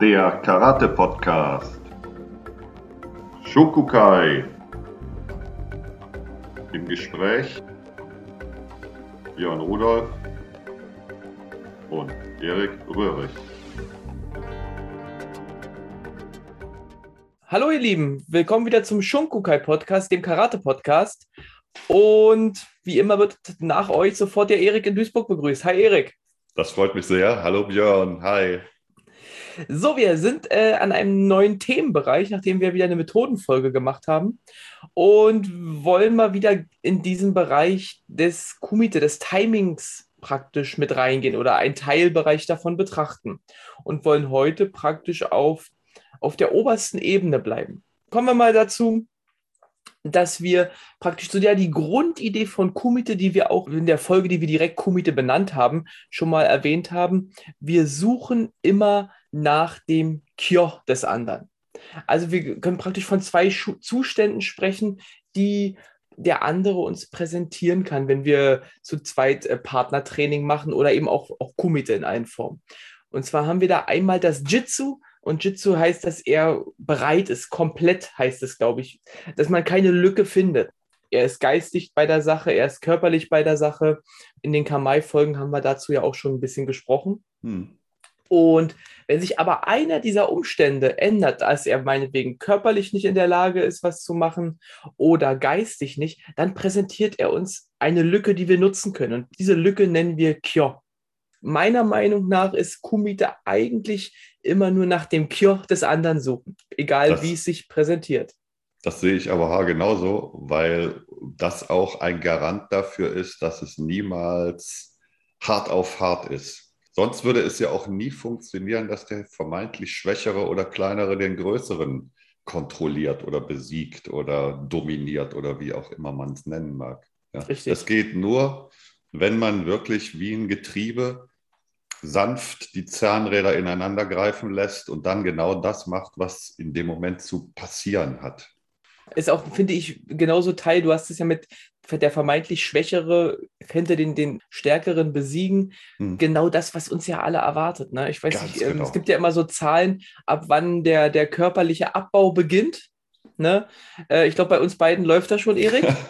der Karate-Podcast. Shokukai. Im Gespräch Björn Rudolf und Erik Röhrig. Hallo ihr Lieben, willkommen wieder zum Shunkukai Podcast, dem Karate Podcast. Und wie immer wird nach euch sofort der Erik in Duisburg begrüßt. Hi Erik. Das freut mich sehr. Hallo Björn. Hi. So, wir sind äh, an einem neuen Themenbereich, nachdem wir wieder eine Methodenfolge gemacht haben und wollen mal wieder in diesen Bereich des Kumite, des Timings praktisch mit reingehen oder einen Teilbereich davon betrachten und wollen heute praktisch auf, auf der obersten Ebene bleiben. Kommen wir mal dazu, dass wir praktisch so ja die Grundidee von Kumite, die wir auch in der Folge, die wir direkt Kumite benannt haben, schon mal erwähnt haben. Wir suchen immer nach dem Kyo des anderen. Also wir können praktisch von zwei Schu Zuständen sprechen, die der andere uns präsentieren kann, wenn wir zu zweit äh, Partnertraining machen oder eben auch, auch Kumite in allen Formen. Und zwar haben wir da einmal das Jitsu, und Jitsu heißt, dass er bereit ist, komplett heißt es, glaube ich, dass man keine Lücke findet. Er ist geistig bei der Sache, er ist körperlich bei der Sache. In den Kamai-Folgen haben wir dazu ja auch schon ein bisschen gesprochen. Hm. Und wenn sich aber einer dieser Umstände ändert, als er meinetwegen körperlich nicht in der Lage ist, was zu machen oder geistig nicht, dann präsentiert er uns eine Lücke, die wir nutzen können. Und diese Lücke nennen wir Kyo. Meiner Meinung nach ist Kumite eigentlich immer nur nach dem Kyo des anderen suchen, egal das, wie es sich präsentiert. Das sehe ich aber genauso, weil das auch ein Garant dafür ist, dass es niemals hart auf hart ist. Sonst würde es ja auch nie funktionieren, dass der vermeintlich Schwächere oder Kleinere den Größeren kontrolliert oder besiegt oder dominiert oder wie auch immer man es nennen mag. Ja. Richtig. Es geht nur, wenn man wirklich wie ein Getriebe sanft die Zahnräder ineinander greifen lässt und dann genau das macht, was in dem Moment zu passieren hat. Ist auch, finde ich, genauso Teil. Du hast es ja mit der vermeintlich Schwächere könnte den, den Stärkeren besiegen. Hm. Genau das, was uns ja alle erwartet. Ne? Ich weiß Ganz nicht, ähm, genau. es gibt ja immer so Zahlen, ab wann der, der körperliche Abbau beginnt. Ne? Äh, ich glaube, bei uns beiden läuft das schon, Erik.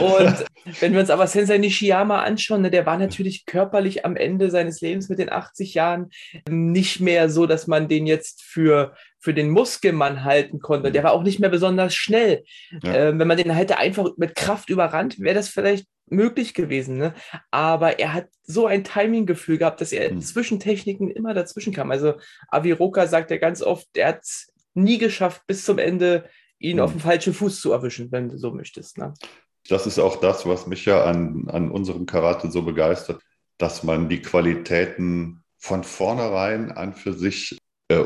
und wenn wir uns aber Sensei Nishiyama anschauen, ne, der war natürlich körperlich am Ende seines Lebens mit den 80 Jahren nicht mehr so, dass man den jetzt für, für den Muskelmann halten konnte. Der war auch nicht mehr besonders schnell. Ja. Äh, wenn man den hätte einfach mit Kraft überrannt, wäre das vielleicht möglich gewesen. Ne? Aber er hat so ein Timing-Gefühl gehabt, dass er mhm. zwischen Techniken immer dazwischen kam. Also Aviroka sagt ja ganz oft, er hat es nie geschafft, bis zum Ende ihn mhm. auf dem falschen Fuß zu erwischen, wenn du so möchtest. Ne? Das ist auch das, was mich ja an, an unserem Karate so begeistert, dass man die Qualitäten von vornherein an für sich,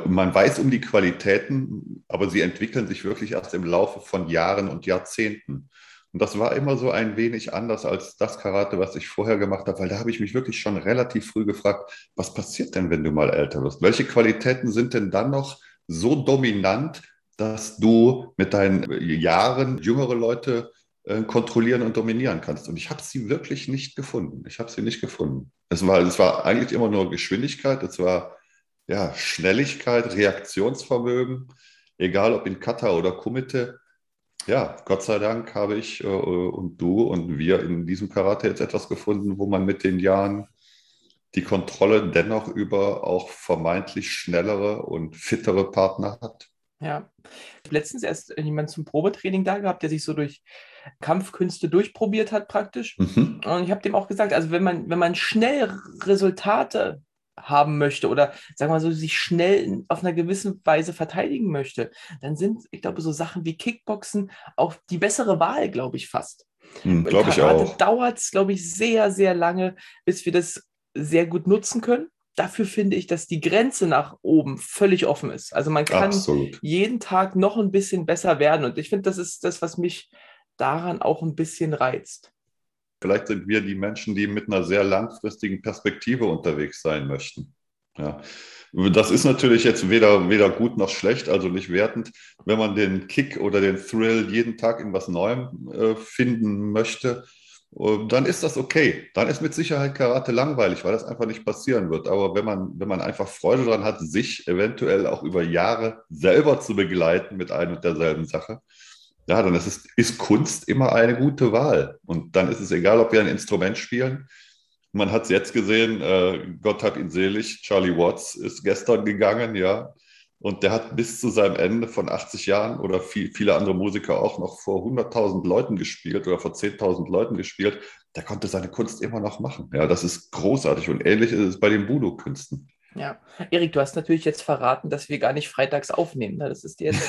man weiß um die Qualitäten, aber sie entwickeln sich wirklich erst im Laufe von Jahren und Jahrzehnten. Und das war immer so ein wenig anders als das Karate, was ich vorher gemacht habe, weil da habe ich mich wirklich schon relativ früh gefragt, was passiert denn, wenn du mal älter wirst? Welche Qualitäten sind denn dann noch so dominant, dass du mit deinen Jahren jüngere Leute äh, kontrollieren und dominieren kannst. Und ich habe sie wirklich nicht gefunden. Ich habe sie nicht gefunden. Es war, es war eigentlich immer nur Geschwindigkeit, es war ja, Schnelligkeit, Reaktionsvermögen, egal ob in Kata oder Kumite. Ja, Gott sei Dank habe ich äh, und du und wir in diesem Karate jetzt etwas gefunden, wo man mit den Jahren die Kontrolle dennoch über auch vermeintlich schnellere und fittere Partner hat. Ja. Letztens erst jemand zum Probetraining da gehabt, der sich so durch Kampfkünste durchprobiert hat, praktisch. Mhm. Und ich habe dem auch gesagt, also wenn man, wenn man schnell Resultate haben möchte oder sagen wir mal so, sich schnell auf einer gewissen Weise verteidigen möchte, dann sind, ich glaube, so Sachen wie Kickboxen auch die bessere Wahl, glaube ich, fast. Mhm, glaube ich auch. dauert es, glaube ich, sehr, sehr lange, bis wir das sehr gut nutzen können dafür finde ich, dass die Grenze nach oben völlig offen ist. Also man kann Absolut. jeden Tag noch ein bisschen besser werden. Und ich finde, das ist das, was mich daran auch ein bisschen reizt. Vielleicht sind wir die Menschen, die mit einer sehr langfristigen Perspektive unterwegs sein möchten. Ja. Das ist natürlich jetzt weder, weder gut noch schlecht, also nicht wertend. Wenn man den Kick oder den Thrill jeden Tag in was Neuem äh, finden möchte, dann ist das okay. Dann ist mit Sicherheit Karate langweilig, weil das einfach nicht passieren wird. Aber wenn man, wenn man einfach Freude daran hat, sich eventuell auch über Jahre selber zu begleiten mit ein und derselben Sache, ja, dann ist, es, ist Kunst immer eine gute Wahl. Und dann ist es egal, ob wir ein Instrument spielen. Man hat es jetzt gesehen, äh, Gott hat ihn selig, Charlie Watts ist gestern gegangen, ja. Und der hat bis zu seinem Ende von 80 Jahren oder viel, viele andere Musiker auch noch vor 100.000 Leuten gespielt oder vor 10.000 Leuten gespielt. Der konnte seine Kunst immer noch machen. Ja, das ist großartig. Und ähnlich ist es bei den Voodoo-Künsten. Ja, Erik, du hast natürlich jetzt verraten, dass wir gar nicht freitags aufnehmen. Ne? Das ist jetzt.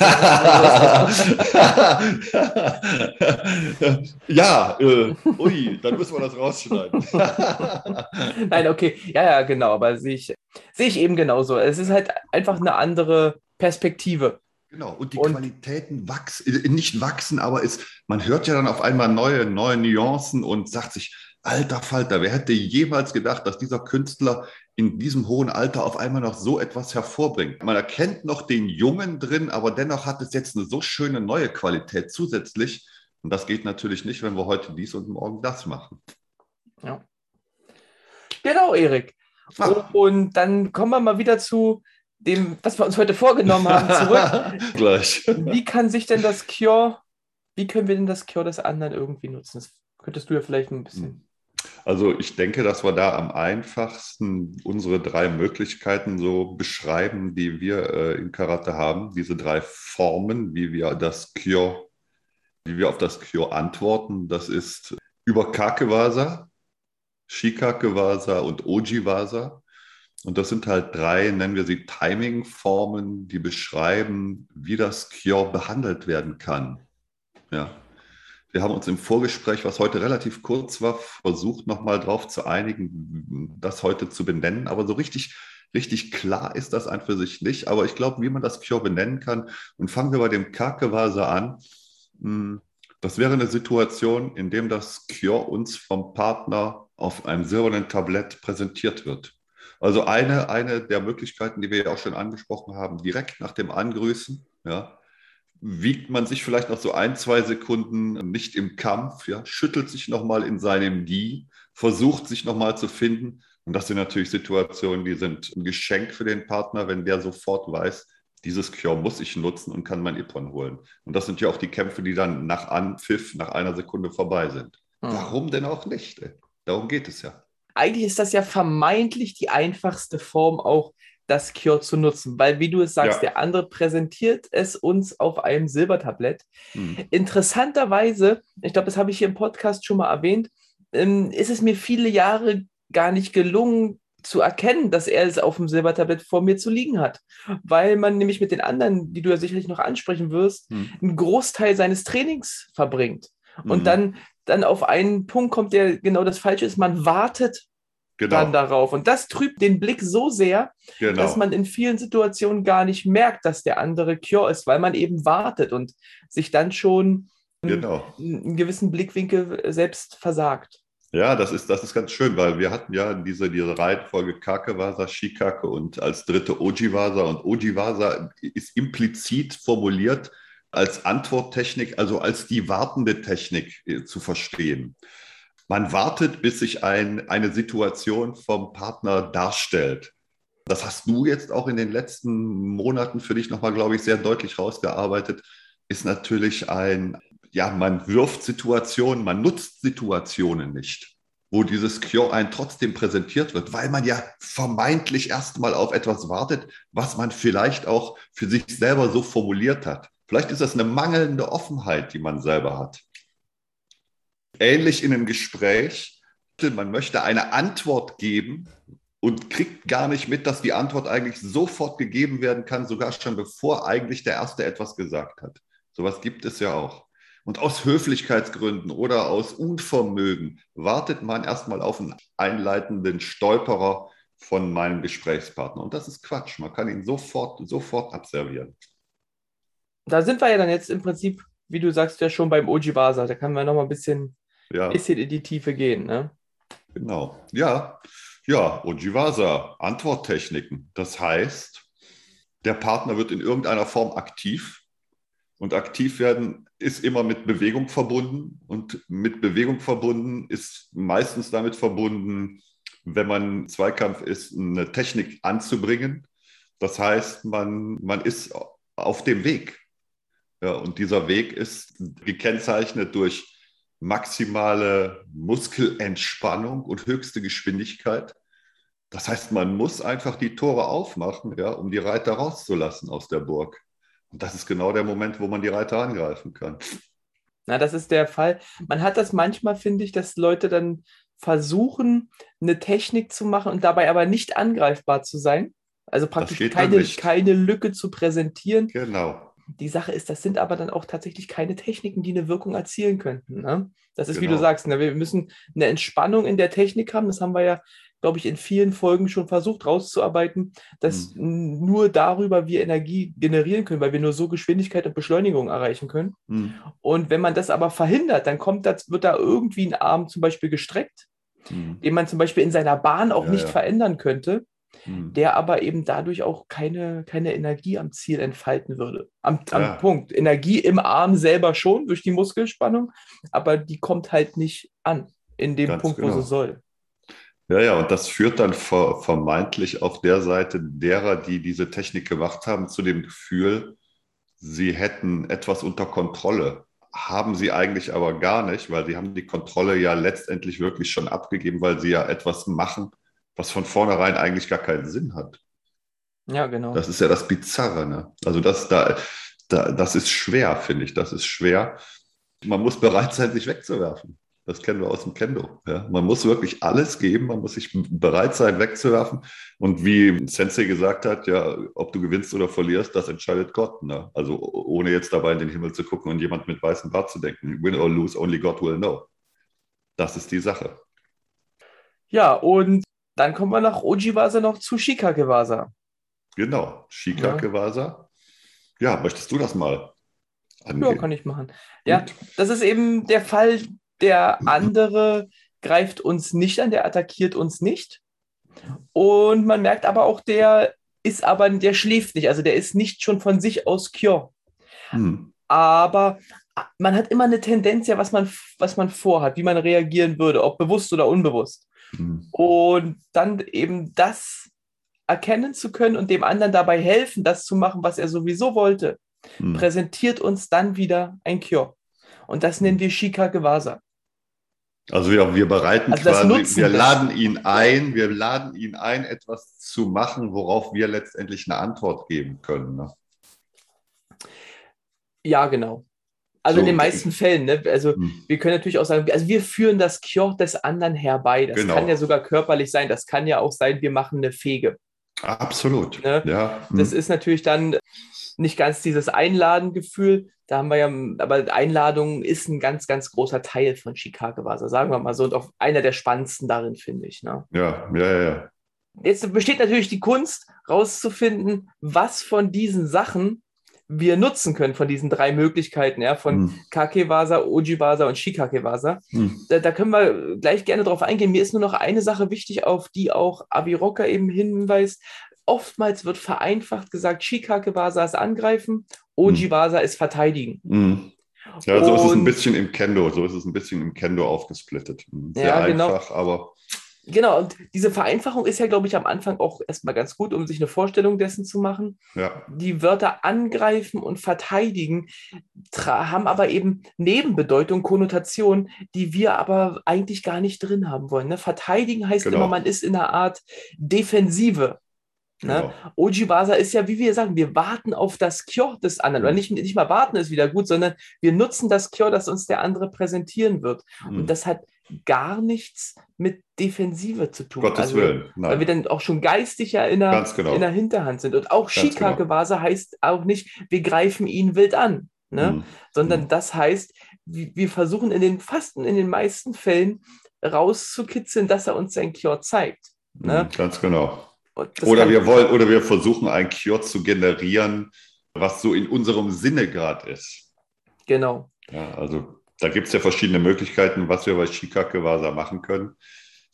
ja, äh, ui, dann müssen wir das rausschneiden. Nein, okay, ja, ja, genau, aber sehe ich, sehe ich eben genauso. Es ist halt einfach eine andere Perspektive. Genau, und die und, Qualitäten wachsen, äh, nicht wachsen, aber es, man hört ja dann auf einmal neue, neue Nuancen und sagt sich, alter Falter, wer hätte jemals gedacht, dass dieser Künstler in diesem hohen Alter auf einmal noch so etwas hervorbringt. Man erkennt noch den Jungen drin, aber dennoch hat es jetzt eine so schöne neue Qualität zusätzlich. Und das geht natürlich nicht, wenn wir heute dies und morgen das machen. Ja. Genau, Erik. Ach. Und dann kommen wir mal wieder zu dem, was wir uns heute vorgenommen haben, zurück. Gleich. Wie kann sich denn das Cure, wie können wir denn das Cure des anderen irgendwie nutzen? Das könntest du ja vielleicht ein bisschen. Also ich denke, dass wir da am einfachsten unsere drei Möglichkeiten so beschreiben, die wir äh, in Karate haben. Diese drei Formen, wie wir das Kyo, wie wir auf das Kyo antworten. Das ist über Kakewasa, Shikakewasa und Ojiwasa. Und das sind halt drei, nennen wir sie Timing-Formen, die beschreiben, wie das Kyo behandelt werden kann. Ja. Wir haben uns im Vorgespräch, was heute relativ kurz war, versucht, nochmal darauf zu einigen, das heute zu benennen. Aber so richtig, richtig klar ist das an für sich nicht. Aber ich glaube, wie man das Cure benennen kann. Und fangen wir bei dem Kakewase an. Hm, das wäre eine Situation, in dem das Cure uns vom Partner auf einem silbernen Tablett präsentiert wird. Also eine, eine der Möglichkeiten, die wir ja auch schon angesprochen haben, direkt nach dem Angrüßen, ja, wiegt man sich vielleicht noch so ein, zwei Sekunden nicht im Kampf, ja, schüttelt sich nochmal in seinem Gi, versucht sich nochmal zu finden. Und das sind natürlich Situationen, die sind ein Geschenk für den Partner, wenn der sofort weiß, dieses Cure muss ich nutzen und kann mein Ippon holen. Und das sind ja auch die Kämpfe, die dann nach Anpfiff, nach einer Sekunde vorbei sind. Hm. Warum denn auch nicht? Ey? Darum geht es ja. Eigentlich ist das ja vermeintlich die einfachste Form auch das Cure zu nutzen, weil wie du es sagst, ja. der andere präsentiert es uns auf einem Silbertablett. Mhm. Interessanterweise, ich glaube, das habe ich hier im Podcast schon mal erwähnt, ähm, ist es mir viele Jahre gar nicht gelungen zu erkennen, dass er es auf dem Silbertablett vor mir zu liegen hat, weil man nämlich mit den anderen, die du ja sicherlich noch ansprechen wirst, mhm. einen Großteil seines Trainings verbringt. Und mhm. dann, dann auf einen Punkt kommt, der genau das Falsche ist. Man wartet genau. dann darauf. Und das trübt den Blick so sehr, genau. dass man in vielen Situationen gar nicht merkt, dass der andere Cure ist, weil man eben wartet und sich dann schon genau. einen gewissen Blickwinkel selbst versagt. Ja, das ist, das ist ganz schön, weil wir hatten ja diese, diese Reihenfolge Kakewasa, Shikake und als dritte Ojiwasa. Und Ojiwasa ist implizit formuliert als Antworttechnik, also als die wartende Technik äh, zu verstehen. Man wartet, bis sich ein, eine Situation vom Partner darstellt. Das hast du jetzt auch in den letzten Monaten für dich nochmal, glaube ich, sehr deutlich rausgearbeitet. Ist natürlich ein, ja, man wirft Situationen, man nutzt Situationen nicht, wo dieses Cure ein trotzdem präsentiert wird, weil man ja vermeintlich erstmal auf etwas wartet, was man vielleicht auch für sich selber so formuliert hat. Vielleicht ist das eine mangelnde Offenheit, die man selber hat ähnlich in einem Gespräch. Man möchte eine Antwort geben und kriegt gar nicht mit, dass die Antwort eigentlich sofort gegeben werden kann, sogar schon bevor eigentlich der Erste etwas gesagt hat. Sowas gibt es ja auch. Und aus Höflichkeitsgründen oder aus Unvermögen wartet man erstmal auf einen einleitenden Stolperer von meinem Gesprächspartner. Und das ist Quatsch. Man kann ihn sofort, sofort abservieren. Da sind wir ja dann jetzt im Prinzip, wie du sagst, ja schon beim Ojiwasa. Da kann man noch mal ein bisschen ja. bisschen in die Tiefe gehen. Ne? Genau. Ja, ja, Ojiwasa, Antworttechniken. Das heißt, der Partner wird in irgendeiner Form aktiv. Und aktiv werden ist immer mit Bewegung verbunden. Und mit Bewegung verbunden ist meistens damit verbunden, wenn man Zweikampf ist, eine Technik anzubringen. Das heißt, man, man ist auf dem Weg. Ja, und dieser Weg ist gekennzeichnet durch maximale Muskelentspannung und höchste Geschwindigkeit. Das heißt, man muss einfach die Tore aufmachen, ja, um die Reiter rauszulassen aus der Burg. Und das ist genau der Moment, wo man die Reiter angreifen kann. Na, das ist der Fall. Man hat das manchmal, finde ich, dass Leute dann versuchen, eine Technik zu machen und dabei aber nicht angreifbar zu sein. Also praktisch keine, keine Lücke zu präsentieren. Genau. Die Sache ist, das sind aber dann auch tatsächlich keine Techniken, die eine Wirkung erzielen könnten. Ne? Das ist, genau. wie du genau. sagst, ne? wir müssen eine Entspannung in der Technik haben. Das haben wir ja glaube ich, in vielen Folgen schon versucht rauszuarbeiten, dass mhm. nur darüber wir Energie generieren können, weil wir nur so Geschwindigkeit und Beschleunigung erreichen können. Mhm. Und wenn man das aber verhindert, dann kommt das, wird da irgendwie ein Arm zum Beispiel gestreckt, mhm. den man zum Beispiel in seiner Bahn auch ja, nicht ja. verändern könnte, mhm. der aber eben dadurch auch keine, keine Energie am Ziel entfalten würde. Am, am ja. Punkt. Energie im Arm selber schon durch die Muskelspannung, aber die kommt halt nicht an in dem Ganz Punkt, genau. wo sie soll. Ja, ja, und das führt dann vermeintlich auf der Seite derer, die diese Technik gemacht haben, zu dem Gefühl, sie hätten etwas unter Kontrolle. Haben sie eigentlich aber gar nicht, weil sie haben die Kontrolle ja letztendlich wirklich schon abgegeben, weil sie ja etwas machen, was von vornherein eigentlich gar keinen Sinn hat. Ja, genau. Das ist ja das Bizarre. Ne? Also das, da, da, das ist schwer, finde ich. Das ist schwer. Man muss bereit sein, sich wegzuwerfen. Das kennen wir aus dem Kendo. Ja. Man muss wirklich alles geben, man muss sich bereit sein, wegzuwerfen. Und wie Sensei gesagt hat, ja, ob du gewinnst oder verlierst, das entscheidet Gott. Ne? Also ohne jetzt dabei in den Himmel zu gucken und jemand mit weißem Bart zu denken. Win or lose, only God will know. Das ist die Sache. Ja, und dann kommen wir nach Ojiwasa noch zu Shikakewasa. Genau, Shikakewasa. Ja. ja, möchtest du das mal angehen? Ja, kann ich machen. Ja, Gut. das ist eben der Fall, der andere greift uns nicht an, der attackiert uns nicht. Und man merkt aber auch, der ist aber, der schläft nicht, also der ist nicht schon von sich aus Cure. Hm. Aber man hat immer eine Tendenz, ja, was man, was man vorhat, wie man reagieren würde, ob bewusst oder unbewusst. Hm. Und dann eben das erkennen zu können und dem anderen dabei helfen, das zu machen, was er sowieso wollte, hm. präsentiert uns dann wieder ein Cure. Und das nennen wir Shika Gewasa. Also wir, wir bereiten also quasi, wir laden ihn ein, wir laden ihn ein, etwas zu machen, worauf wir letztendlich eine Antwort geben können. Ne? Ja, genau. Also so, in den meisten Fällen, ne? Also hm. wir können natürlich auch sagen, also wir führen das Kjor des anderen herbei. Das genau. kann ja sogar körperlich sein, das kann ja auch sein, wir machen eine Fege. Absolut. Ne? Ja. Hm. Das ist natürlich dann nicht ganz dieses Einladengefühl. Da haben wir ja, aber Einladung ist ein ganz, ganz großer Teil von Chicago Wasser, sagen wir mal so, und auch einer der spannendsten darin, finde ich. Ne? Ja, ja, ja, ja. Jetzt besteht natürlich die Kunst, rauszufinden, was von diesen Sachen wir nutzen können, von diesen drei Möglichkeiten, ja, von hm. Kakewasa, Ojibasa und Shikakewasa. Hm. Da, da, können wir gleich gerne drauf eingehen. Mir ist nur noch eine Sache wichtig, auf die auch Aviroka eben hinweist oftmals wird vereinfacht gesagt, Shikakewasa ist angreifen, Ojibasa hm. ist verteidigen. Hm. Ja, so Und, ist es ein bisschen im Kendo, so ist es ein bisschen im Kendo aufgesplittet. Hm, sehr ja, genau. einfach, aber. Genau, und diese Vereinfachung ist ja, glaube ich, am Anfang auch erstmal ganz gut, um sich eine Vorstellung dessen zu machen. Ja. Die Wörter angreifen und verteidigen haben aber eben Nebenbedeutung, Konnotation, die wir aber eigentlich gar nicht drin haben wollen. Ne? Verteidigen heißt genau. immer, man ist in einer Art Defensive. Ne? Genau. Ojibasa ist ja, wie wir sagen, wir warten auf das Kyo des anderen. Mhm. Oder nicht, nicht mal warten ist wieder gut, sondern wir nutzen das Kyo, das uns der andere präsentieren wird. Mhm. Und das hat gar nichts mit Defensive zu tun. Gottes also, Willen. Nein. Weil wir dann auch schon geistig ja in der, genau. in der Hinterhand sind. Und auch Shikakewasa genau. heißt auch nicht, wir greifen ihn wild an. Ne? Mhm. Sondern mhm. das heißt, wir versuchen in den fast in den meisten Fällen rauszukitzeln, dass er uns sein Kyo zeigt. Ne? Mhm, ganz genau. Oder wir wollen, oder wir versuchen ein Cure zu generieren, was so in unserem Sinne gerade ist. Genau. Ja, also da gibt es ja verschiedene Möglichkeiten, was wir bei Shikake-Wasa machen können.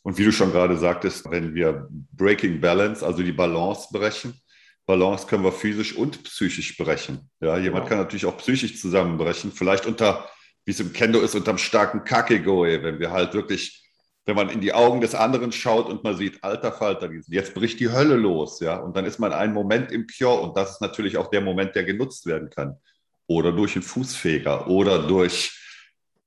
Und wie du schon gerade sagtest, wenn wir Breaking Balance, also die Balance brechen, Balance können wir physisch und psychisch brechen. Ja, jemand genau. kann natürlich auch psychisch zusammenbrechen, vielleicht unter, wie es im Kendo ist, unter einem starken Kakegoe, wenn wir halt wirklich, wenn man in die Augen des anderen schaut und man sieht, alter Falter, jetzt bricht die Hölle los, ja, und dann ist man einen Moment im Kyo und das ist natürlich auch der Moment, der genutzt werden kann. Oder durch einen Fußfeger oder durch,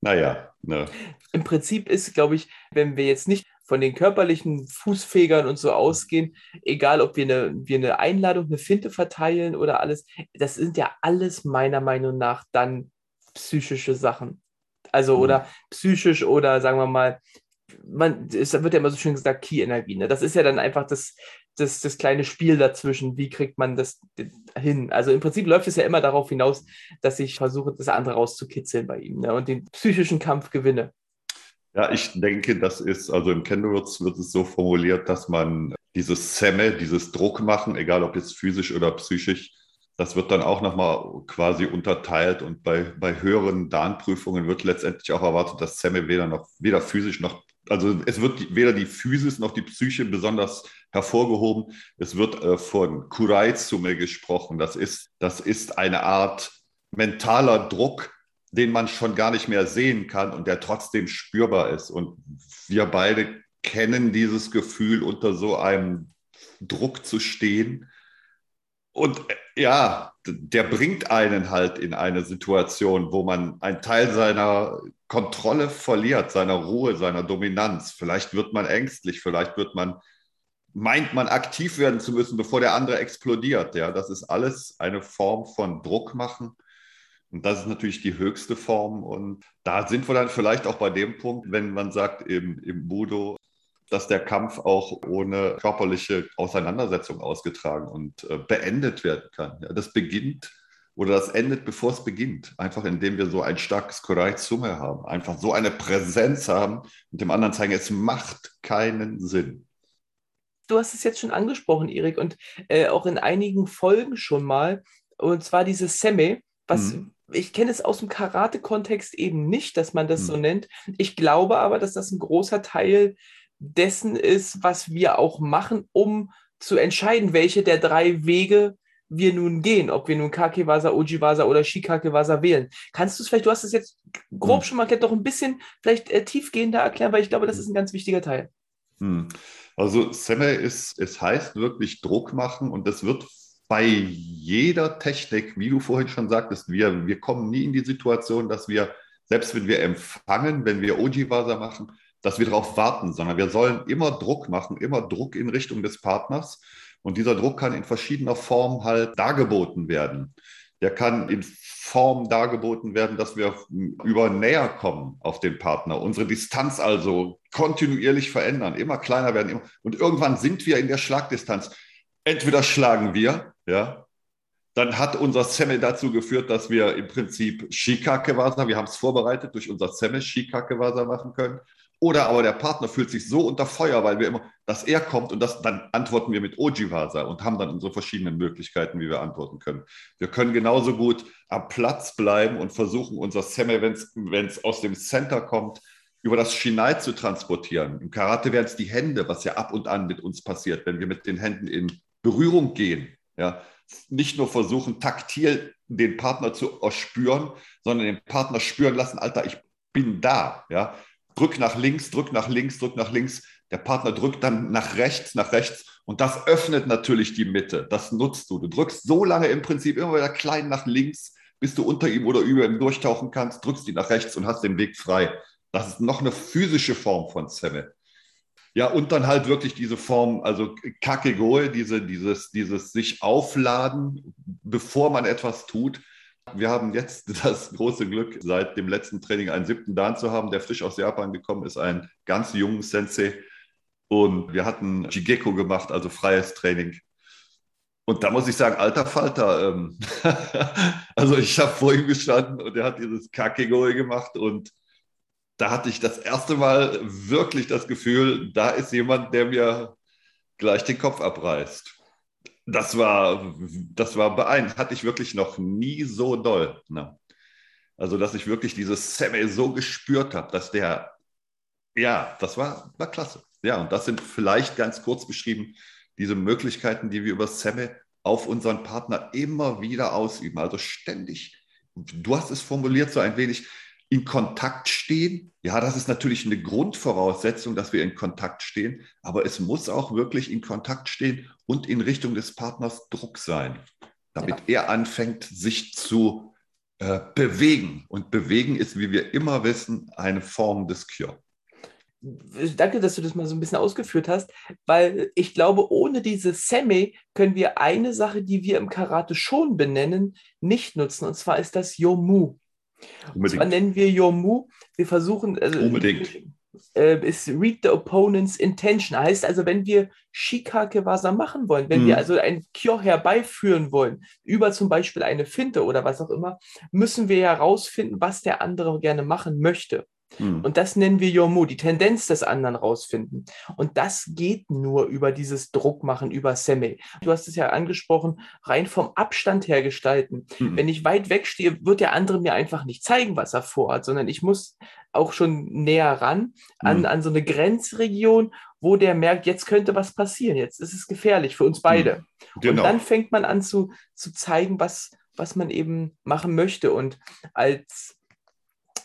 naja. Ne. Im Prinzip ist, glaube ich, wenn wir jetzt nicht von den körperlichen Fußfegern und so ausgehen, egal ob wir eine, wir eine Einladung, eine Finte verteilen oder alles, das sind ja alles meiner Meinung nach dann psychische Sachen. Also mhm. oder psychisch oder sagen wir mal, man, es wird ja immer so schön gesagt, Key-Energie. Ne? Das ist ja dann einfach das, das, das kleine Spiel dazwischen. Wie kriegt man das hin? Also im Prinzip läuft es ja immer darauf hinaus, dass ich versuche, das andere rauszukitzeln bei ihm ne? und den psychischen Kampf gewinne. Ja, ich denke, das ist, also im Kendo wird, es so formuliert, dass man dieses Semme, dieses Druck machen, egal ob jetzt physisch oder psychisch, das wird dann auch nochmal quasi unterteilt und bei, bei höheren Dan-Prüfungen wird letztendlich auch erwartet, dass Semme weder noch weder physisch noch, also es wird weder die Physis noch die Psyche besonders hervorgehoben. Es wird äh, von Kurai-Summe gesprochen. Das ist, das ist eine Art mentaler Druck, den man schon gar nicht mehr sehen kann und der trotzdem spürbar ist. Und wir beide kennen dieses Gefühl, unter so einem Druck zu stehen. Und äh, ja, der bringt einen halt in eine Situation, wo man einen Teil seiner Kontrolle verliert, seiner Ruhe, seiner Dominanz. Vielleicht wird man ängstlich, vielleicht wird man, meint man aktiv werden zu müssen, bevor der andere explodiert. Ja, das ist alles eine Form von Druck machen und das ist natürlich die höchste Form. Und da sind wir dann vielleicht auch bei dem Punkt, wenn man sagt im, im Budo, dass der Kampf auch ohne körperliche Auseinandersetzung ausgetragen und äh, beendet werden kann. Ja, das beginnt oder das endet, bevor es beginnt. Einfach indem wir so ein starkes Kurai-Summe haben, einfach so eine Präsenz haben und dem anderen zeigen, es macht keinen Sinn. Du hast es jetzt schon angesprochen, Erik, und äh, auch in einigen Folgen schon mal. Und zwar dieses Semme, was mhm ich kenne es aus dem Karate-Kontext eben nicht, dass man das hm. so nennt. Ich glaube aber, dass das ein großer Teil dessen ist, was wir auch machen, um zu entscheiden, welche der drei Wege wir nun gehen, ob wir nun Kakewasa, Ojiwasa oder Shikakewasa wählen. Kannst du es vielleicht, du hast es jetzt grob hm. schon mal doch ein bisschen vielleicht äh, tiefgehender erklären, weil ich glaube, das hm. ist ein ganz wichtiger Teil. Hm. Also Semme ist, es heißt wirklich Druck machen und das wird bei jeder Technik, wie du vorhin schon sagtest, wir, wir kommen nie in die Situation, dass wir, selbst wenn wir empfangen, wenn wir Ojiwasa machen, dass wir darauf warten, sondern wir sollen immer Druck machen, immer Druck in Richtung des Partners. Und dieser Druck kann in verschiedener Form halt dargeboten werden. Der kann in Form dargeboten werden, dass wir über näher kommen auf den Partner, unsere Distanz also kontinuierlich verändern, immer kleiner werden. Und irgendwann sind wir in der Schlagdistanz. Entweder schlagen wir ja, dann hat unser Semmel dazu geführt, dass wir im Prinzip Shikake-Wasa, wir haben es vorbereitet, durch unser Semmel Shikake-Wasa machen können. Oder aber der Partner fühlt sich so unter Feuer, weil wir immer, dass er kommt und das, dann antworten wir mit Ojiwasa und haben dann unsere verschiedenen Möglichkeiten, wie wir antworten können. Wir können genauso gut am Platz bleiben und versuchen, unser Semmel, wenn es aus dem Center kommt, über das Shinai zu transportieren. Im Karate wären es die Hände, was ja ab und an mit uns passiert, wenn wir mit den Händen in Berührung gehen ja, nicht nur versuchen, taktil den Partner zu erspüren, sondern den Partner spüren lassen, Alter, ich bin da. Ja. Drück nach links, drück nach links, drück nach links. Der Partner drückt dann nach rechts, nach rechts. Und das öffnet natürlich die Mitte. Das nutzt du. Du drückst so lange im Prinzip immer wieder klein nach links, bis du unter ihm oder über ihm durchtauchen kannst, drückst ihn nach rechts und hast den Weg frei. Das ist noch eine physische Form von Semme. Ja, und dann halt wirklich diese Form, also Kakegoe, diese, dieses, dieses sich aufladen, bevor man etwas tut. Wir haben jetzt das große Glück, seit dem letzten Training einen siebten Dan zu haben, der frisch aus Japan gekommen ist, ein ganz junger Sensei. Und wir hatten Jigeko gemacht, also freies Training. Und da muss ich sagen, alter Falter. Ähm also ich habe vor ihm gestanden und er hat dieses Kakegoe gemacht und da hatte ich das erste Mal wirklich das Gefühl, da ist jemand, der mir gleich den Kopf abreißt. Das war, das war beeindruckend, hatte ich wirklich noch nie so doll. Ne? Also, dass ich wirklich dieses Semme so gespürt habe, dass der, ja, das war, war klasse. Ja, und das sind vielleicht ganz kurz beschrieben diese Möglichkeiten, die wir über Semme auf unseren Partner immer wieder ausüben. Also ständig, du hast es formuliert so ein wenig, in Kontakt stehen. Ja, das ist natürlich eine Grundvoraussetzung, dass wir in Kontakt stehen, aber es muss auch wirklich in Kontakt stehen und in Richtung des Partners Druck sein, damit ja. er anfängt, sich zu äh, bewegen. Und bewegen ist, wie wir immer wissen, eine Form des Cure. Danke, dass du das mal so ein bisschen ausgeführt hast, weil ich glaube, ohne diese Semi können wir eine Sache, die wir im Karate schon benennen, nicht nutzen. Und zwar ist das Yomu. Unbedingt. zwar nennen wir Yomu. Wir versuchen. Also, Unbedingt. Äh, ist Read the Opponent's Intention. Heißt also, wenn wir Shikake-Wasa machen wollen, wenn mhm. wir also ein Kyo herbeiführen wollen, über zum Beispiel eine Finte oder was auch immer, müssen wir herausfinden, was der andere gerne machen möchte. Hm. Und das nennen wir Yomu, die Tendenz des anderen rausfinden. Und das geht nur über dieses Druckmachen, über Semi. Du hast es ja angesprochen, rein vom Abstand her gestalten. Hm. Wenn ich weit weg stehe, wird der andere mir einfach nicht zeigen, was er vorhat, sondern ich muss auch schon näher ran an, hm. an so eine Grenzregion, wo der merkt, jetzt könnte was passieren, jetzt ist es gefährlich für uns beide. Hm. Genau. Und dann fängt man an zu, zu zeigen, was, was man eben machen möchte. Und als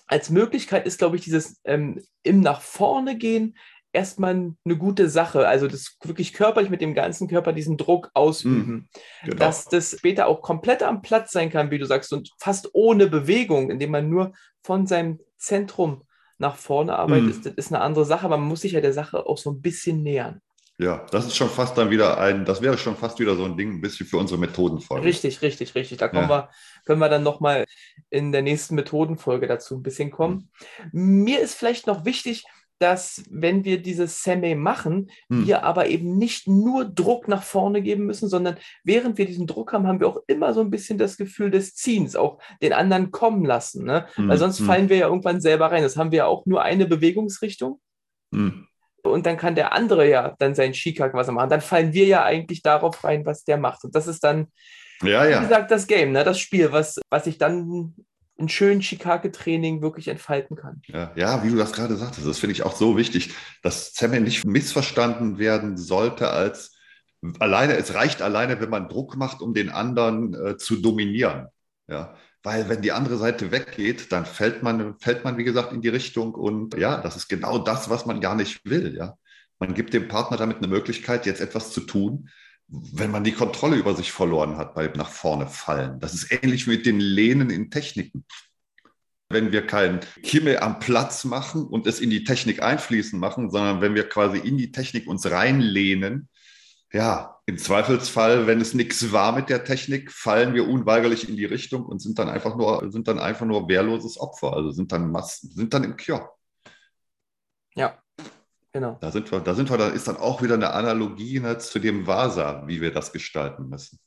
als Möglichkeit ist, glaube ich, dieses ähm, im nach vorne gehen erstmal eine gute Sache. Also das wirklich körperlich mit dem ganzen Körper diesen Druck ausüben. Mm, genau. Dass das später auch komplett am Platz sein kann, wie du sagst, und fast ohne Bewegung, indem man nur von seinem Zentrum nach vorne arbeitet, mm. ist, ist eine andere Sache, aber man muss sich ja der Sache auch so ein bisschen nähern. Ja, das ist schon fast dann wieder ein, das wäre schon fast wieder so ein Ding, ein bisschen für unsere Methodenfolge. Richtig, richtig, richtig. Da kommen ja. wir, können wir dann nochmal in der nächsten Methodenfolge dazu ein bisschen kommen. Mhm. Mir ist vielleicht noch wichtig, dass wenn wir dieses Semi machen, mhm. wir aber eben nicht nur Druck nach vorne geben müssen, sondern während wir diesen Druck haben, haben wir auch immer so ein bisschen das Gefühl des Ziehens, auch den anderen kommen lassen. Ne? Mhm. Weil sonst mhm. fallen wir ja irgendwann selber rein. Das haben wir ja auch nur eine Bewegungsrichtung. Mhm und dann kann der andere ja dann sein Skikack was machen. Dann fallen wir ja eigentlich darauf rein, was der macht. Und das ist dann, ja, ja. wie gesagt, das Game, ne? das Spiel, was, was ich dann ein schönes Shikake-Training wirklich entfalten kann. Ja, ja, wie du das gerade sagtest, das finde ich auch so wichtig, dass Zemen nicht missverstanden werden sollte als alleine, es reicht alleine, wenn man Druck macht, um den anderen äh, zu dominieren. Ja, weil wenn die andere Seite weggeht, dann fällt man, fällt man, wie gesagt, in die Richtung und ja, das ist genau das, was man gar nicht will. Ja, man gibt dem Partner damit eine Möglichkeit, jetzt etwas zu tun, wenn man die Kontrolle über sich verloren hat beim nach vorne fallen. Das ist ähnlich mit den Lehnen in Techniken. Wenn wir kein Kimme am Platz machen und es in die Technik einfließen machen, sondern wenn wir quasi in die Technik uns reinlehnen, ja, im Zweifelsfall, wenn es nichts war mit der Technik, fallen wir unweigerlich in die Richtung und sind dann einfach nur, sind dann einfach nur wehrloses Opfer, also sind dann Massen, sind dann im Kür. Ja, genau. Da sind wir, da sind wir, da ist dann auch wieder eine Analogie ne, zu dem Vasa, wie wir das gestalten müssen.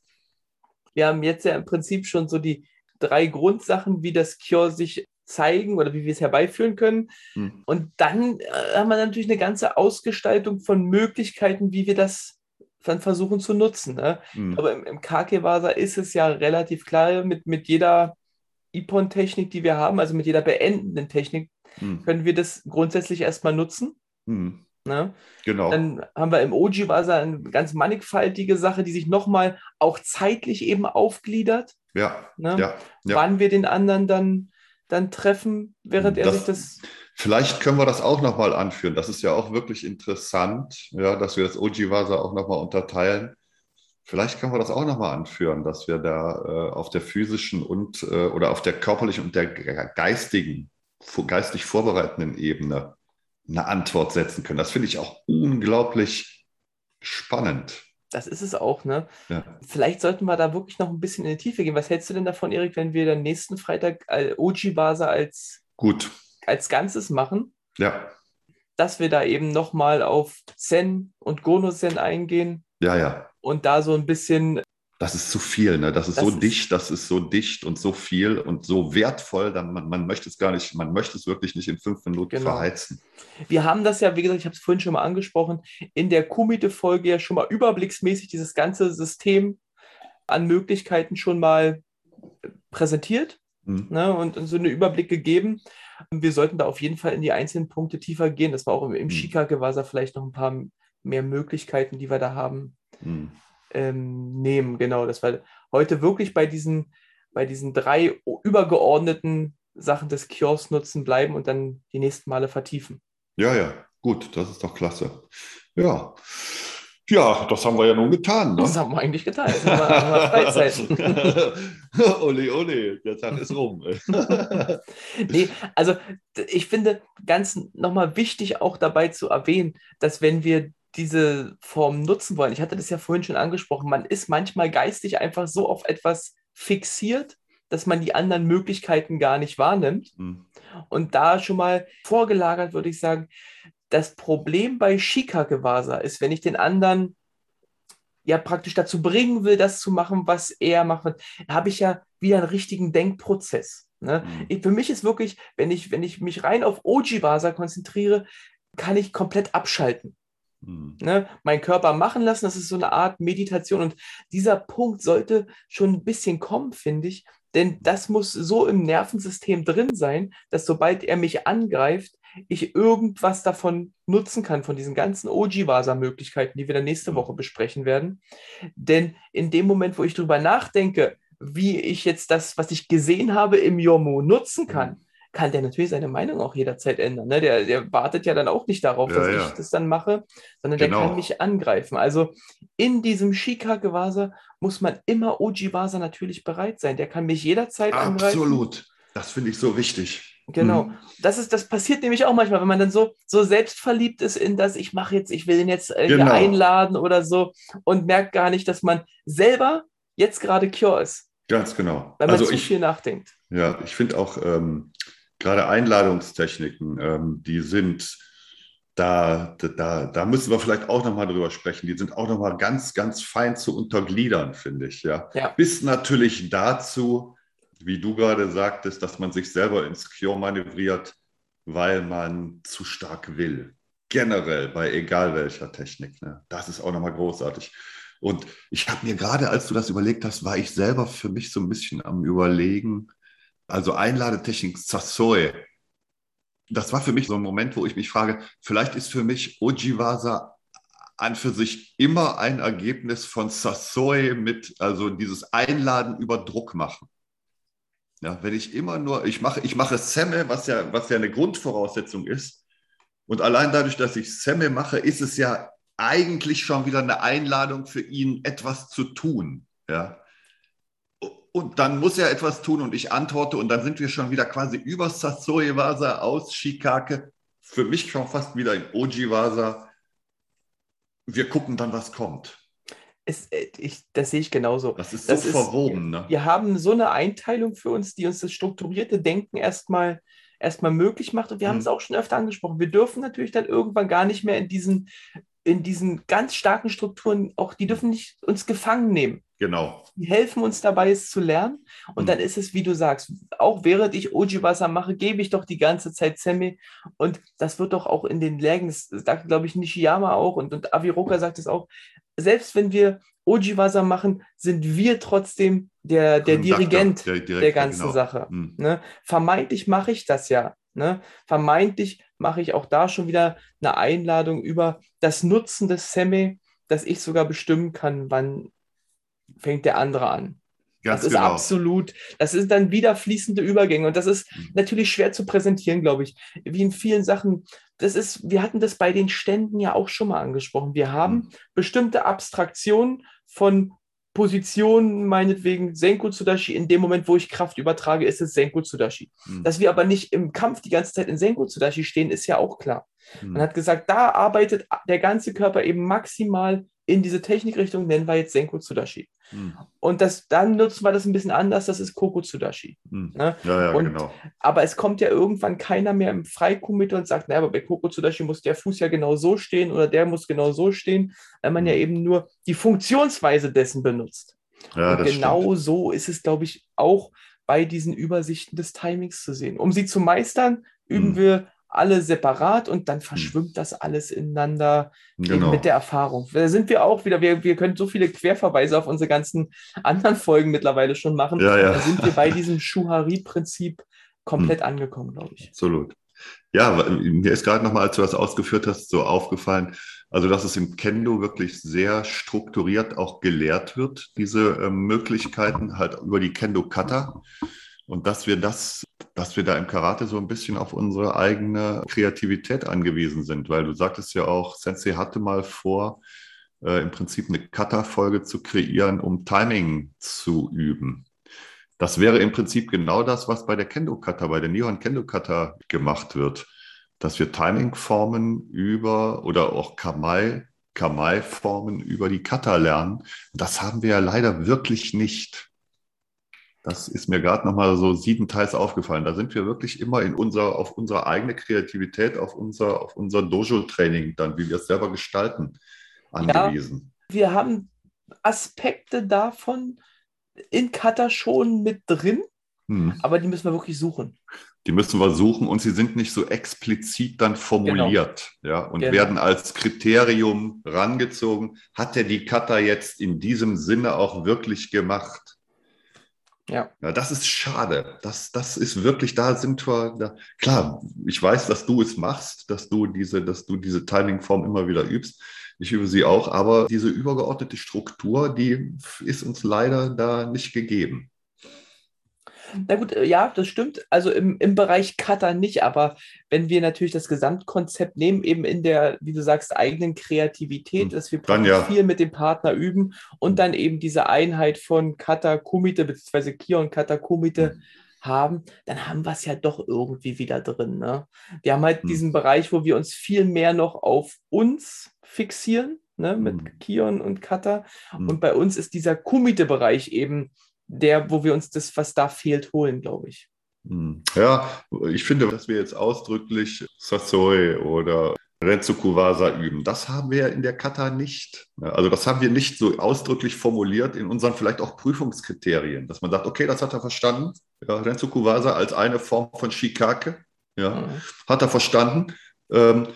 Wir haben jetzt ja im Prinzip schon so die drei Grundsachen, wie das Cure sich zeigen oder wie wir es herbeiführen können. Hm. Und dann äh, haben wir natürlich eine ganze Ausgestaltung von Möglichkeiten, wie wir das dann versuchen zu nutzen. Ne? Mhm. Aber im, im Kake-Wasa ist es ja relativ klar, mit, mit jeder Ipon-Technik, die wir haben, also mit jeder beendenden Technik, mhm. können wir das grundsätzlich erstmal nutzen. Mhm. Ne? Genau. Dann haben wir im Oji-Wasa eine ganz mannigfaltige Sache, die sich nochmal auch zeitlich eben aufgliedert. Ja. Ne? ja, ja. Wann wir den anderen dann, dann treffen, während das, er sich das Vielleicht können wir das auch nochmal anführen. Das ist ja auch wirklich interessant, ja, dass wir das Ojiwasa auch nochmal unterteilen. Vielleicht können wir das auch nochmal anführen, dass wir da äh, auf der physischen und äh, oder auf der körperlichen und der geistigen, geistig vorbereitenden Ebene eine Antwort setzen können. Das finde ich auch unglaublich spannend. Das ist es auch, ne? Ja. Vielleicht sollten wir da wirklich noch ein bisschen in die Tiefe gehen. Was hältst du denn davon, Erik, wenn wir dann nächsten Freitag äh, Oji-Basa als Gut als Ganzes machen. Ja. Dass wir da eben nochmal auf Zen und Gono-Zen eingehen. Ja, ja. Und da so ein bisschen. Das ist zu viel, ne? Das ist das so ist dicht, das ist so dicht und so viel und so wertvoll, dann man, man möchte es gar nicht, man möchte es wirklich nicht in fünf Minuten genau. verheizen. Wir haben das ja, wie gesagt, ich habe es vorhin schon mal angesprochen, in der Kumite-Folge ja schon mal überblicksmäßig dieses ganze System an Möglichkeiten schon mal präsentiert mhm. ne, und so einen Überblick gegeben. Wir sollten da auf jeden Fall in die einzelnen Punkte tiefer gehen. Das war auch im, im mhm. Shikake-Wasa vielleicht noch ein paar mehr Möglichkeiten, die wir da haben. Mhm. ähm, nehmen. Genau, dass wir heute wirklich bei diesen, bei diesen drei übergeordneten Sachen des Kiosks nutzen bleiben und dann die nächsten Male vertiefen. Ja, ja, gut, das ist doch klasse. Ja. Ja, das haben wir ja nun getan. Ne? Das haben wir eigentlich getan. Jetzt haben wir, haben wir ole, ole, der Tag ist rum. nee, also ich finde ganz nochmal wichtig auch dabei zu erwähnen, dass wenn wir diese Form nutzen wollen, ich hatte das ja vorhin schon angesprochen, man ist manchmal geistig einfach so auf etwas fixiert, dass man die anderen Möglichkeiten gar nicht wahrnimmt. Mhm. Und da schon mal vorgelagert würde ich sagen, das Problem bei Shika-Gewasa ist, wenn ich den anderen ja praktisch dazu bringen will, das zu machen, was er macht, habe ich ja wieder einen richtigen Denkprozess. Ne? Mhm. Ich, für mich ist wirklich, wenn ich, wenn ich mich rein auf Oji-Vasa konzentriere, kann ich komplett abschalten. Mhm. Ne? Meinen Körper machen lassen, das ist so eine Art Meditation. Und dieser Punkt sollte schon ein bisschen kommen, finde ich. Denn das muss so im Nervensystem drin sein, dass sobald er mich angreift, ich irgendwas davon nutzen kann, von diesen ganzen Ojiwasa-Möglichkeiten, die wir dann nächste Woche besprechen werden. Denn in dem Moment, wo ich darüber nachdenke, wie ich jetzt das, was ich gesehen habe im Yomo nutzen kann, kann der natürlich seine Meinung auch jederzeit ändern. Ne? Der, der wartet ja dann auch nicht darauf, ja, dass ja. ich das dann mache, sondern genau. der kann mich angreifen. Also in diesem Shika-Gewasa muss man immer Ojiwasa natürlich bereit sein. Der kann mich jederzeit Absolut. angreifen. Absolut. Das finde ich so wichtig. Genau. Mhm. Das ist, das passiert nämlich auch manchmal, wenn man dann so, so selbstverliebt ist in das, ich mache jetzt, ich will ihn jetzt äh, genau. einladen oder so und merkt gar nicht, dass man selber jetzt gerade Cure ist. Ganz genau. Weil man also zu ich, viel nachdenkt. Ja, ich finde auch ähm, gerade Einladungstechniken, ähm, die sind da, da, da müssen wir vielleicht auch nochmal drüber sprechen. Die sind auch nochmal ganz, ganz fein zu untergliedern, finde ich. Ja? ja. Bis natürlich dazu, wie du gerade sagtest, dass man sich selber ins Cure manövriert, weil man zu stark will. Generell bei egal welcher Technik. Ne? Das ist auch nochmal großartig. Und ich habe mir gerade, als du das überlegt hast, war ich selber für mich so ein bisschen am Überlegen. Also Einladetechnik Sassoe. Das war für mich so ein Moment, wo ich mich frage, vielleicht ist für mich Ojiwasa an für sich immer ein Ergebnis von Sassoe mit, also dieses Einladen über Druck machen. Ja, wenn ich immer nur, ich mache, ich mache Semme, was ja, was ja eine Grundvoraussetzung ist. Und allein dadurch, dass ich Semme mache, ist es ja eigentlich schon wieder eine Einladung für ihn, etwas zu tun. Ja. Und dann muss er etwas tun und ich antworte und dann sind wir schon wieder quasi über Sasoe-Vasa aus Shikake, für mich schon fast wieder in Oji-Vasa. Wir gucken dann, was kommt es, äh, ich, das sehe ich genauso. Das ist so das verwoben. Ist, ne? Wir haben so eine Einteilung für uns, die uns das strukturierte Denken erstmal erstmal möglich macht. Und wir mhm. haben es auch schon öfter angesprochen. Wir dürfen natürlich dann irgendwann gar nicht mehr in diesen, in diesen ganz starken Strukturen, auch die dürfen nicht uns gefangen nehmen. Genau. Die helfen uns dabei, es zu lernen. Und mhm. dann ist es, wie du sagst, auch während ich Ojibasa mache, gebe ich doch die ganze Zeit Semi. Und das wird doch auch in den Lägen, das sagt, glaube ich, Nishiyama auch und, und Aviroka sagt es auch, selbst wenn wir Ojiwasa machen, sind wir trotzdem der, der Dirigent der, der ganzen genau. Sache. Mhm. Ne? Vermeintlich mache ich das ja. Ne? Vermeintlich mache ich auch da schon wieder eine Einladung über das Nutzen des Semi, dass ich sogar bestimmen kann, wann fängt der andere an. Ganz das ist genau. absolut, das sind dann wieder fließende Übergänge und das ist mhm. natürlich schwer zu präsentieren, glaube ich. Wie in vielen Sachen. Das ist, wir hatten das bei den Ständen ja auch schon mal angesprochen. Wir haben mhm. bestimmte Abstraktionen von Positionen, meinetwegen Senku Tsudashi, in dem Moment, wo ich Kraft übertrage, ist es Senku Tsudashi. Mhm. Dass wir aber nicht im Kampf die ganze Zeit in Senku Tsudashi stehen, ist ja auch klar. Mhm. Man hat gesagt, da arbeitet der ganze Körper eben maximal in diese Technikrichtung, nennen wir jetzt Senku Tsudashi. Hm. Und das, dann nutzen wir das ein bisschen anders, das ist Koko Tsudashi. Hm. Ne? Ja, ja, und, genau. Aber es kommt ja irgendwann keiner mehr im Freikomite und sagt, naja, aber bei Koko Tsudashi muss der Fuß ja genau so stehen oder der muss genau so stehen, weil man hm. ja eben nur die Funktionsweise dessen benutzt. Ja, und genau stimmt. so ist es, glaube ich, auch bei diesen Übersichten des Timings zu sehen. Um sie zu meistern, üben hm. wir alle separat und dann hm. verschwimmt das alles ineinander genau. mit der Erfahrung. Da sind wir auch wieder, wir, wir können so viele Querverweise auf unsere ganzen anderen Folgen mittlerweile schon machen. Ja, ja. Da sind wir bei diesem Schuhari-Prinzip komplett hm. angekommen, glaube ich. Absolut. Ja, mir ist gerade nochmal, als du das ausgeführt hast, so aufgefallen. Also, dass es im Kendo wirklich sehr strukturiert auch gelehrt wird, diese äh, Möglichkeiten halt über die Kendo-Kata. Und dass wir das, dass wir da im Karate so ein bisschen auf unsere eigene Kreativität angewiesen sind, weil du sagtest ja auch, Sensei hatte mal vor, äh, im Prinzip eine Kata-Folge zu kreieren, um Timing zu üben. Das wäre im Prinzip genau das, was bei der Kendo-Kata, bei der Nihon Kendo-Kata gemacht wird, dass wir Timing-Formen über oder auch Kamai, Kamai-Formen über die Kata lernen. Das haben wir ja leider wirklich nicht. Das ist mir gerade nochmal so siebenteils aufgefallen. Da sind wir wirklich immer in unser, auf unsere eigene Kreativität, auf unser, auf unser Dojo-Training dann, wie wir es selber gestalten, angewiesen. Ja, wir haben Aspekte davon in Kata schon mit drin, hm. aber die müssen wir wirklich suchen. Die müssen wir suchen und sie sind nicht so explizit dann formuliert genau. ja, und genau. werden als Kriterium rangezogen. Hat er die Kata jetzt in diesem Sinne auch wirklich gemacht? Ja. ja. Das ist schade. Das, das ist wirklich, da sind wir, da, klar, ich weiß, dass du es machst, dass du diese, dass du diese Timing-Form immer wieder übst. Ich übe sie auch, aber diese übergeordnete Struktur, die ist uns leider da nicht gegeben. Na gut, äh, ja, das stimmt. Also im, im Bereich Cutter nicht, aber wenn wir natürlich das Gesamtkonzept nehmen, eben in der, wie du sagst, eigenen Kreativität, hm. dass wir ja. viel mit dem Partner üben und dann eben diese Einheit von Kata Kumite bzw. Kion Kata Kumite mhm haben, dann haben wir es ja doch irgendwie wieder drin. Ne? Wir haben halt mhm. diesen Bereich, wo wir uns viel mehr noch auf uns fixieren, ne? mit mhm. Kion und Kata. Mhm. Und bei uns ist dieser Kumite-Bereich eben der, wo wir uns das, was da fehlt, holen, glaube ich. Hm. Ja, ich finde, dass wir jetzt ausdrücklich Sasoi oder Renzukuwasa üben, das haben wir in der Kata nicht. Also das haben wir nicht so ausdrücklich formuliert in unseren vielleicht auch Prüfungskriterien, dass man sagt, okay, das hat er verstanden. Ja, Renzukuwasa als eine Form von Shikake, ja, mhm. hat er verstanden. Ähm,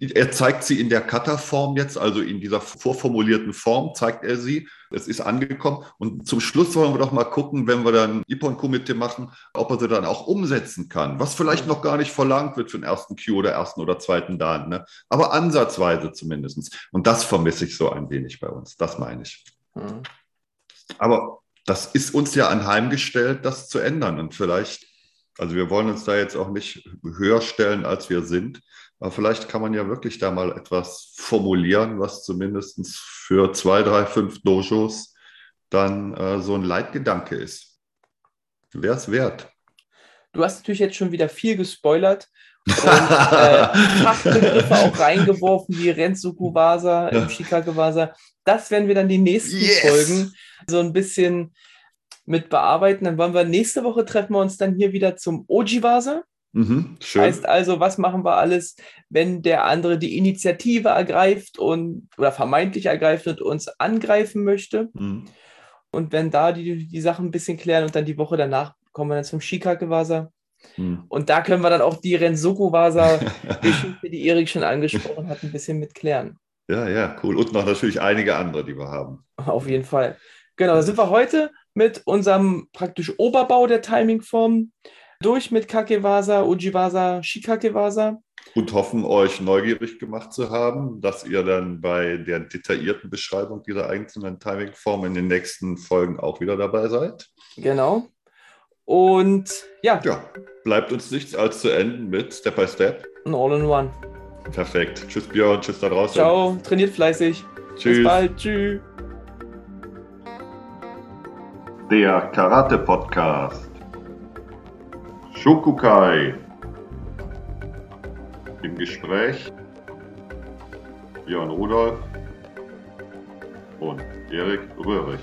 er zeigt sie in der Kata-Form jetzt, also in dieser vorformulierten Form zeigt er sie. Es ist angekommen. Und zum Schluss wollen wir doch mal gucken, wenn wir dann Ippon-Komitee machen, ob er sie dann auch umsetzen kann. Was vielleicht noch gar nicht verlangt wird für den ersten Q oder ersten oder zweiten Dan. Ne? Aber ansatzweise zumindest. Und das vermisse ich so ein wenig bei uns. Das meine ich. Mhm. Aber das ist uns ja anheimgestellt, das zu ändern. Und vielleicht, also wir wollen uns da jetzt auch nicht höher stellen, als wir sind. Aber vielleicht kann man ja wirklich da mal etwas formulieren, was zumindest für zwei, drei, fünf Dojos dann äh, so ein Leitgedanke ist. Wäre es wert. Du hast natürlich jetzt schon wieder viel gespoilert und äh, Fachbegriffe auch reingeworfen, wie Renzoku Wasa, ja. Shikage Wasa. Das werden wir dann die nächsten yes. Folgen so ein bisschen mit bearbeiten. Dann wollen wir nächste Woche treffen wir uns dann hier wieder zum Oji Wasa. Mhm, heißt also, was machen wir alles, wenn der andere die Initiative ergreift und oder vermeintlich ergreift und uns angreifen möchte? Mhm. Und wenn da die, die Sachen ein bisschen klären und dann die Woche danach kommen wir dann zum Shikake-Wasa. Mhm. Und da können wir dann auch die Rensoku-Wasa-Geschichte, die Erik schon angesprochen hat, ein bisschen mitklären. Ja, ja, cool. Und noch natürlich einige andere, die wir haben. Auf jeden Fall. Genau, da sind wir heute mit unserem praktisch Oberbau der Timing-Form durch mit Kakewasa, Ujiwasa, Shikakewasa. Und hoffen, euch neugierig gemacht zu haben, dass ihr dann bei der detaillierten Beschreibung dieser einzelnen Timing-Formen in den nächsten Folgen auch wieder dabei seid. Genau. Und ja. Ja, bleibt uns nichts als zu enden mit Step by Step. Ein All-in-One. Perfekt. Tschüss Björn, tschüss da draußen. Ciao, trainiert fleißig. Tschüss. Bis bald. Tschüss. Der Karate Shokukai. Im Gespräch Björn Rudolf und Erik Röhrig.